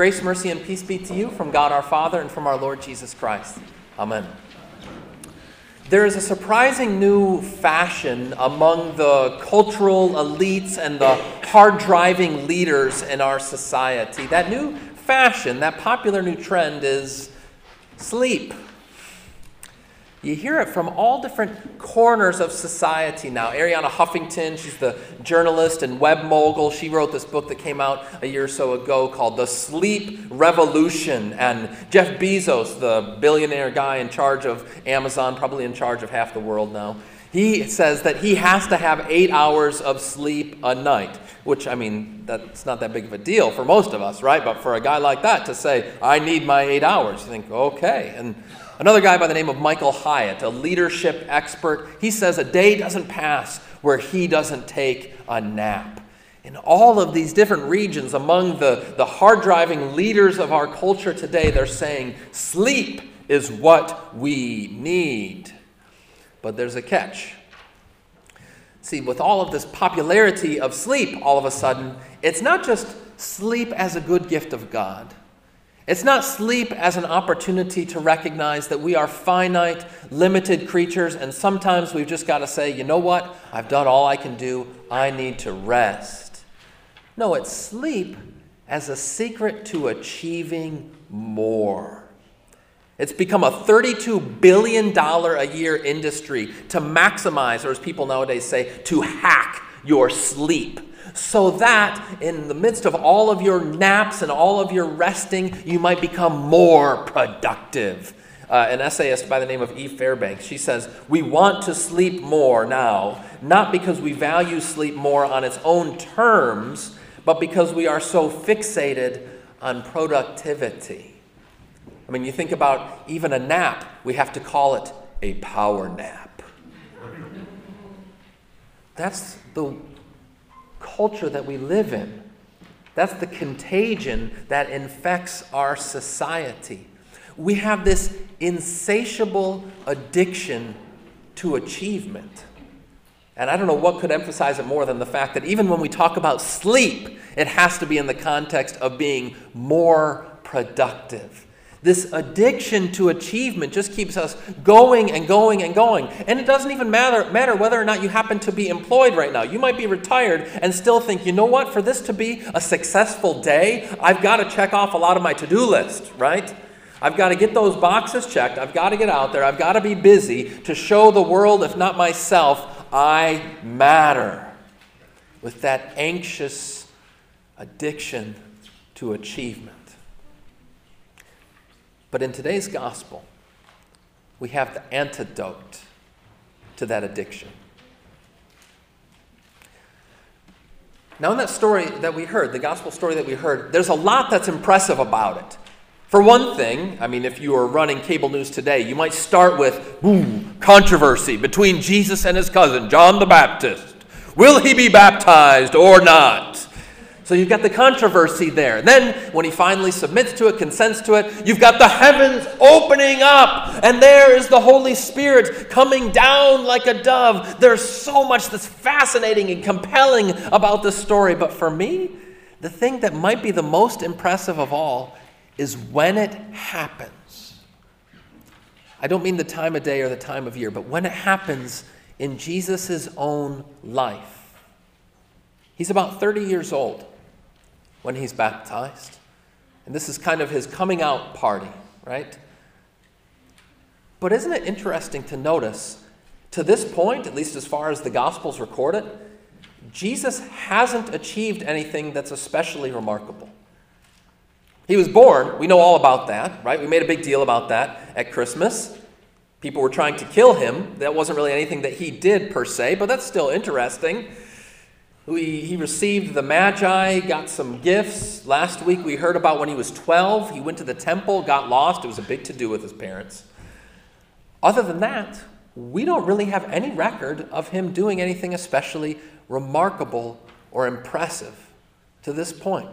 Grace, mercy, and peace be to you from God our Father and from our Lord Jesus Christ. Amen. There is a surprising new fashion among the cultural elites and the hard driving leaders in our society. That new fashion, that popular new trend is sleep. You hear it from all different corners of society now. Arianna Huffington, she's the journalist and web mogul. She wrote this book that came out a year or so ago called The Sleep Revolution. And Jeff Bezos, the billionaire guy in charge of Amazon, probably in charge of half the world now, he says that he has to have eight hours of sleep a night, which, I mean, that's not that big of a deal for most of us, right? But for a guy like that to say, I need my eight hours, you think, okay. And Another guy by the name of Michael Hyatt, a leadership expert, he says a day doesn't pass where he doesn't take a nap. In all of these different regions, among the, the hard driving leaders of our culture today, they're saying sleep is what we need. But there's a catch. See, with all of this popularity of sleep, all of a sudden, it's not just sleep as a good gift of God. It's not sleep as an opportunity to recognize that we are finite, limited creatures, and sometimes we've just got to say, you know what? I've done all I can do. I need to rest. No, it's sleep as a secret to achieving more. It's become a $32 billion a year industry to maximize, or as people nowadays say, to hack your sleep so that in the midst of all of your naps and all of your resting, you might become more productive. Uh, an essayist by the name of Eve Fairbanks, she says, We want to sleep more now, not because we value sleep more on its own terms, but because we are so fixated on productivity. I mean, you think about even a nap, we have to call it a power nap. That's the culture that we live in. That's the contagion that infects our society. We have this insatiable addiction to achievement. And I don't know what could emphasize it more than the fact that even when we talk about sleep, it has to be in the context of being more productive. This addiction to achievement just keeps us going and going and going. And it doesn't even matter, matter whether or not you happen to be employed right now. You might be retired and still think, you know what, for this to be a successful day, I've got to check off a lot of my to do list, right? I've got to get those boxes checked. I've got to get out there. I've got to be busy to show the world, if not myself, I matter. With that anxious addiction to achievement. But in today's gospel, we have the antidote to that addiction. Now, in that story that we heard, the gospel story that we heard, there's a lot that's impressive about it. For one thing, I mean, if you were running cable news today, you might start with, boom, controversy between Jesus and his cousin, John the Baptist. Will he be baptized or not? So you've got the controversy there. Then, when he finally submits to it, consents to it, you've got the heavens opening up, and there is the Holy Spirit coming down like a dove. There's so much that's fascinating and compelling about this story. But for me, the thing that might be the most impressive of all is when it happens. I don't mean the time of day or the time of year, but when it happens in Jesus' own life. He's about 30 years old when he's baptized. And this is kind of his coming out party, right? But isn't it interesting to notice, to this point, at least as far as the Gospels record it, Jesus hasn't achieved anything that's especially remarkable. He was born, we know all about that, right? We made a big deal about that at Christmas. People were trying to kill him. That wasn't really anything that he did per se, but that's still interesting. We, he received the Magi, got some gifts. Last week we heard about when he was 12, he went to the temple, got lost. It was a big to do with his parents. Other than that, we don't really have any record of him doing anything especially remarkable or impressive to this point.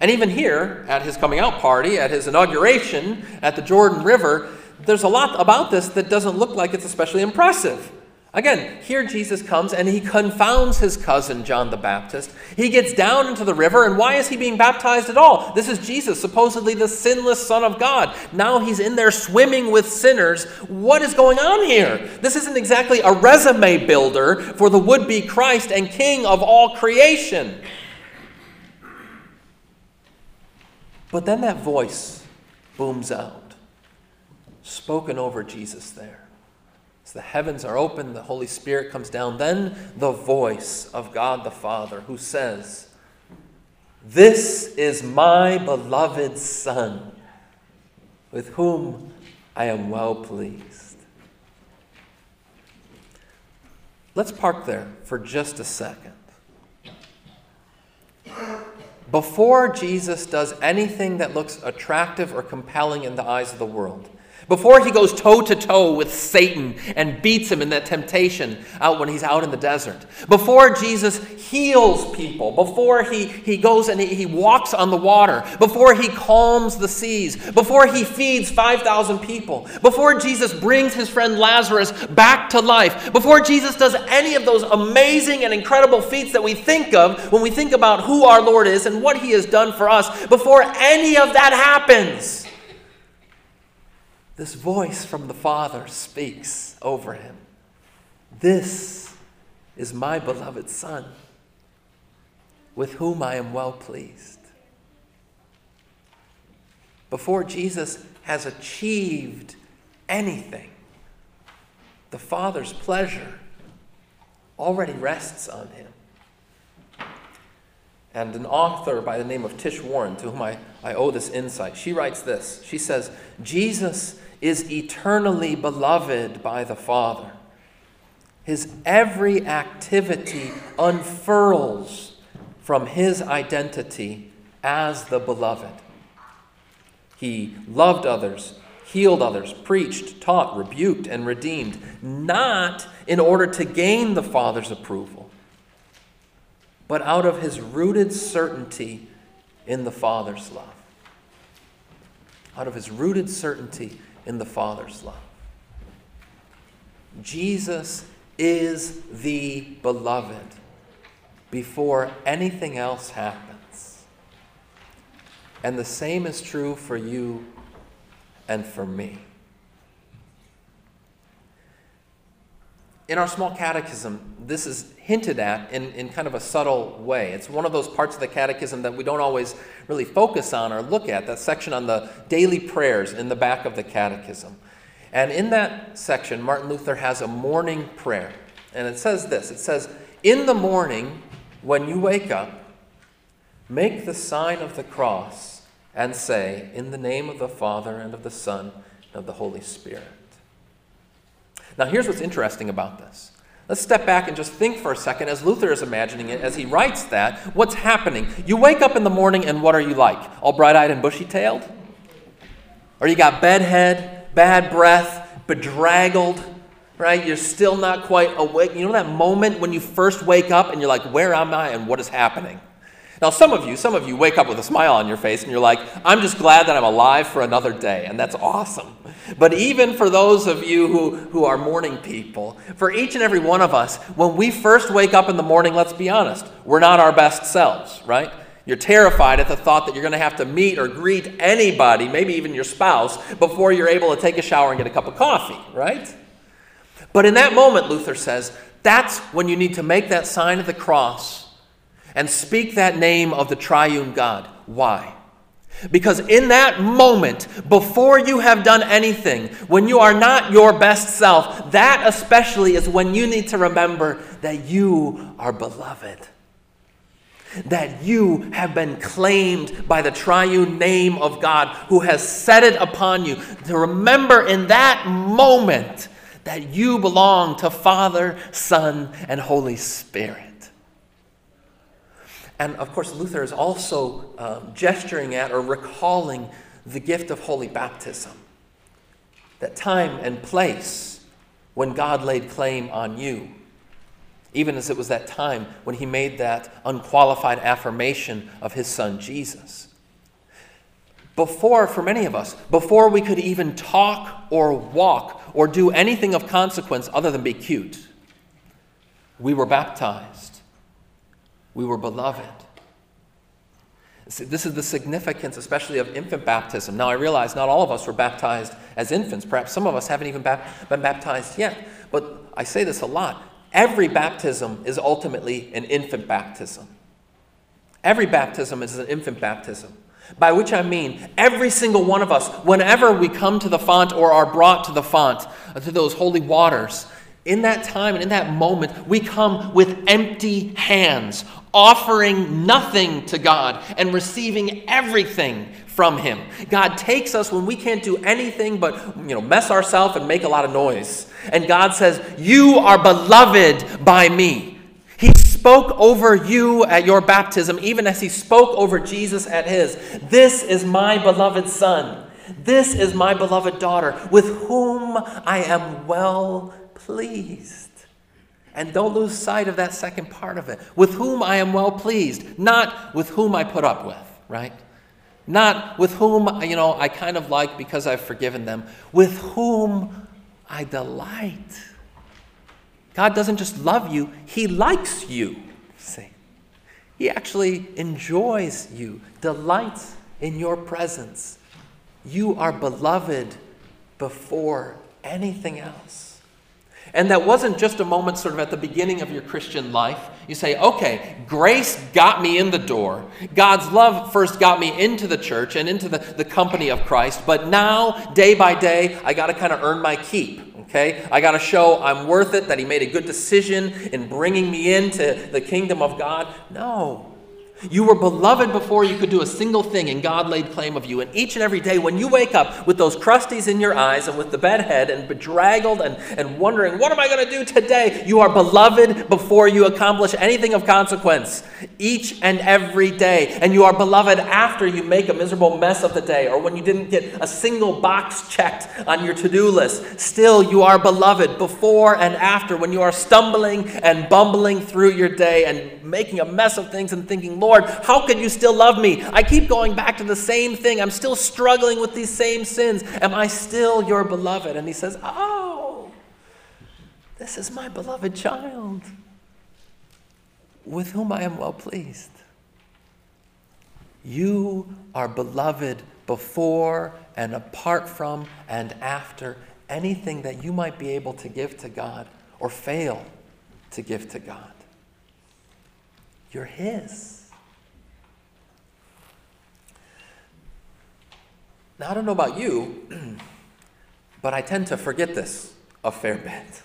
And even here, at his coming out party, at his inauguration at the Jordan River, there's a lot about this that doesn't look like it's especially impressive. Again, here Jesus comes and he confounds his cousin John the Baptist. He gets down into the river, and why is he being baptized at all? This is Jesus, supposedly the sinless Son of God. Now he's in there swimming with sinners. What is going on here? This isn't exactly a resume builder for the would be Christ and King of all creation. But then that voice booms out, spoken over Jesus there the heavens are open, the Holy Spirit comes down. Then the voice of God the Father who says, This is my beloved Son, with whom I am well pleased. Let's park there for just a second. Before Jesus does anything that looks attractive or compelling in the eyes of the world, before he goes toe to toe with Satan and beats him in that temptation out when he's out in the desert. Before Jesus heals people. Before he, he goes and he, he walks on the water. Before he calms the seas. Before he feeds 5,000 people. Before Jesus brings his friend Lazarus back to life. Before Jesus does any of those amazing and incredible feats that we think of when we think about who our Lord is and what he has done for us. Before any of that happens this voice from the Father speaks over him. This is my beloved Son, with whom I am well pleased. Before Jesus has achieved anything, the Father's pleasure already rests on him. And an author by the name of Tish Warren, to whom I, I owe this insight, she writes this. She says, Jesus is eternally beloved by the Father. His every activity unfurls from his identity as the beloved. He loved others, healed others, preached, taught, rebuked, and redeemed, not in order to gain the Father's approval, but out of his rooted certainty in the Father's love. Out of his rooted certainty in the Father's love. Jesus is the beloved before anything else happens. And the same is true for you and for me. In our small catechism, this is hinted at in, in kind of a subtle way. It's one of those parts of the catechism that we don't always really focus on or look at, that section on the daily prayers in the back of the catechism. And in that section, Martin Luther has a morning prayer. And it says this it says, In the morning, when you wake up, make the sign of the cross and say, In the name of the Father and of the Son and of the Holy Spirit. Now, here's what's interesting about this Let's step back and just think for a second as Luther is imagining it, as he writes that. What's happening? You wake up in the morning and what are you like? All bright eyed and bushy tailed? Or you got bedhead, bad breath, bedraggled, right? You're still not quite awake. You know that moment when you first wake up and you're like, where am I and what is happening? Now, some of you, some of you wake up with a smile on your face and you're like, I'm just glad that I'm alive for another day, and that's awesome. But even for those of you who, who are morning people, for each and every one of us, when we first wake up in the morning, let's be honest, we're not our best selves, right? You're terrified at the thought that you're going to have to meet or greet anybody, maybe even your spouse, before you're able to take a shower and get a cup of coffee, right? But in that moment, Luther says, that's when you need to make that sign of the cross and speak that name of the triune God. Why? Because in that moment, before you have done anything, when you are not your best self, that especially is when you need to remember that you are beloved. That you have been claimed by the triune name of God who has set it upon you. To remember in that moment that you belong to Father, Son, and Holy Spirit. And of course, Luther is also um, gesturing at or recalling the gift of holy baptism. That time and place when God laid claim on you, even as it was that time when he made that unqualified affirmation of his son Jesus. Before, for many of us, before we could even talk or walk or do anything of consequence other than be cute, we were baptized. We were beloved. See, this is the significance, especially of infant baptism. Now, I realize not all of us were baptized as infants. Perhaps some of us haven't even bap- been baptized yet. But I say this a lot. Every baptism is ultimately an infant baptism. Every baptism is an infant baptism. By which I mean, every single one of us, whenever we come to the font or are brought to the font, uh, to those holy waters, in that time and in that moment, we come with empty hands, offering nothing to God and receiving everything from Him. God takes us when we can't do anything but you know, mess ourselves and make a lot of noise. And God says, You are beloved by me. He spoke over you at your baptism, even as He spoke over Jesus at His. This is my beloved Son. This is my beloved daughter, with whom I am well pleased. And don't lose sight of that second part of it. With whom I am well pleased, not with whom I put up with, right? Not with whom, you know, I kind of like because I've forgiven them. With whom I delight. God doesn't just love you, He likes you. See? He actually enjoys you, delights in your presence. You are beloved before anything else. And that wasn't just a moment sort of at the beginning of your Christian life. You say, okay, grace got me in the door. God's love first got me into the church and into the, the company of Christ. But now, day by day, I got to kind of earn my keep. Okay? I got to show I'm worth it, that He made a good decision in bringing me into the kingdom of God. No. You were beloved before you could do a single thing, and God laid claim of you. And each and every day, when you wake up with those crusties in your eyes and with the bedhead and bedraggled and, and wondering, what am I going to do today? You are beloved before you accomplish anything of consequence. Each and every day. And you are beloved after you make a miserable mess of the day or when you didn't get a single box checked on your to do list. Still, you are beloved before and after when you are stumbling and bumbling through your day and making a mess of things and thinking, Lord, Lord, how can you still love me? I keep going back to the same thing. I'm still struggling with these same sins. Am I still your beloved? And he says, Oh, this is my beloved child with whom I am well pleased. You are beloved before and apart from and after anything that you might be able to give to God or fail to give to God. You're His. Now, I don't know about you, but I tend to forget this a fair bit.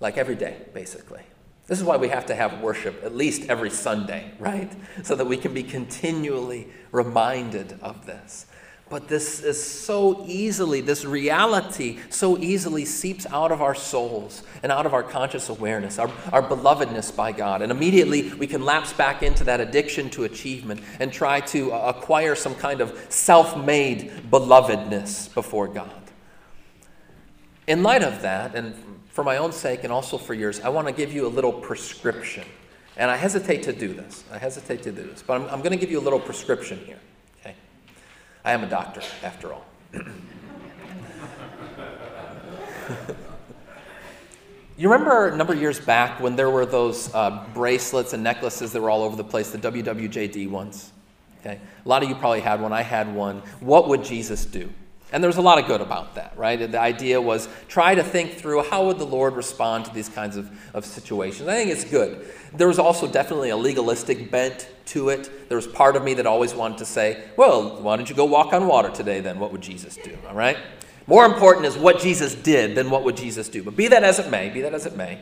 Like every day, basically. This is why we have to have worship at least every Sunday, right? So that we can be continually reminded of this. But this is so easily, this reality so easily seeps out of our souls and out of our conscious awareness, our, our belovedness by God. And immediately we can lapse back into that addiction to achievement and try to uh, acquire some kind of self made belovedness before God. In light of that, and for my own sake and also for yours, I want to give you a little prescription. And I hesitate to do this. I hesitate to do this. But I'm, I'm going to give you a little prescription here. I am a doctor, after all. you remember a number of years back when there were those uh, bracelets and necklaces that were all over the place, the WWJD ones? Okay. A lot of you probably had one. I had one. What would Jesus do? And there was a lot of good about that, right? The idea was try to think through how would the Lord respond to these kinds of, of situations. I think it's good. There was also definitely a legalistic bent to it. There was part of me that always wanted to say, well, why don't you go walk on water today then? What would Jesus do? All right? More important is what Jesus did than what would Jesus do. But be that as it may, be that as it may,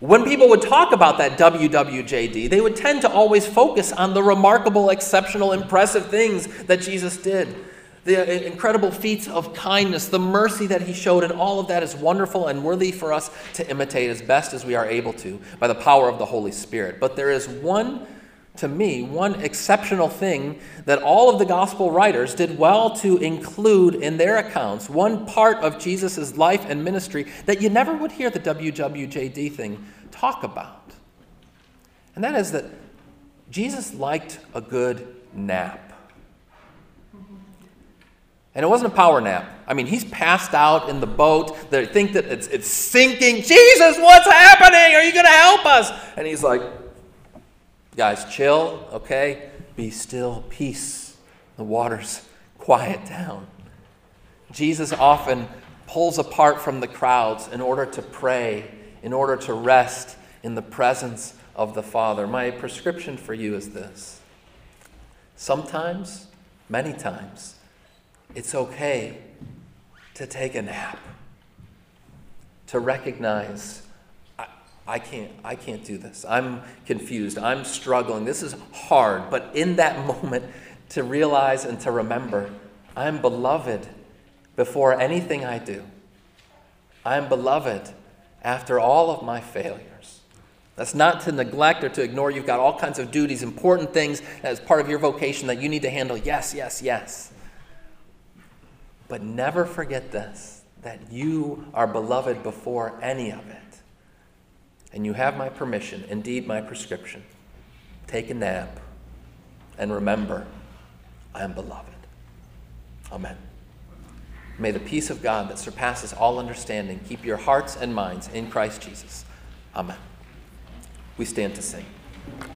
when people would talk about that WWJD, they would tend to always focus on the remarkable, exceptional, impressive things that Jesus did the incredible feats of kindness, the mercy that he showed, and all of that is wonderful and worthy for us to imitate as best as we are able to by the power of the Holy Spirit. But there is one, to me, one exceptional thing that all of the gospel writers did well to include in their accounts, one part of Jesus' life and ministry that you never would hear the WWJD thing talk about. And that is that Jesus liked a good nap. And it wasn't a power nap. I mean, he's passed out in the boat. They think that it's, it's sinking. Jesus, what's happening? Are you going to help us? And he's like, guys, chill, okay? Be still, peace. The waters quiet down. Jesus often pulls apart from the crowds in order to pray, in order to rest in the presence of the Father. My prescription for you is this sometimes, many times, it's okay to take a nap, to recognize. I, can't, I can't do this. I'm confused. I'm struggling. This is hard. But in that moment, to realize and to remember, I'm beloved before anything I do. I am beloved after all of my failures. That's not to neglect or to ignore. You've got all kinds of duties, important things as part of your vocation that you need to handle. Yes, yes, yes. But never forget this that you are beloved before any of it. And you have my permission, indeed, my prescription. Take a nap and remember, I am beloved. Amen. May the peace of God that surpasses all understanding keep your hearts and minds in Christ Jesus. Amen. We stand to sing.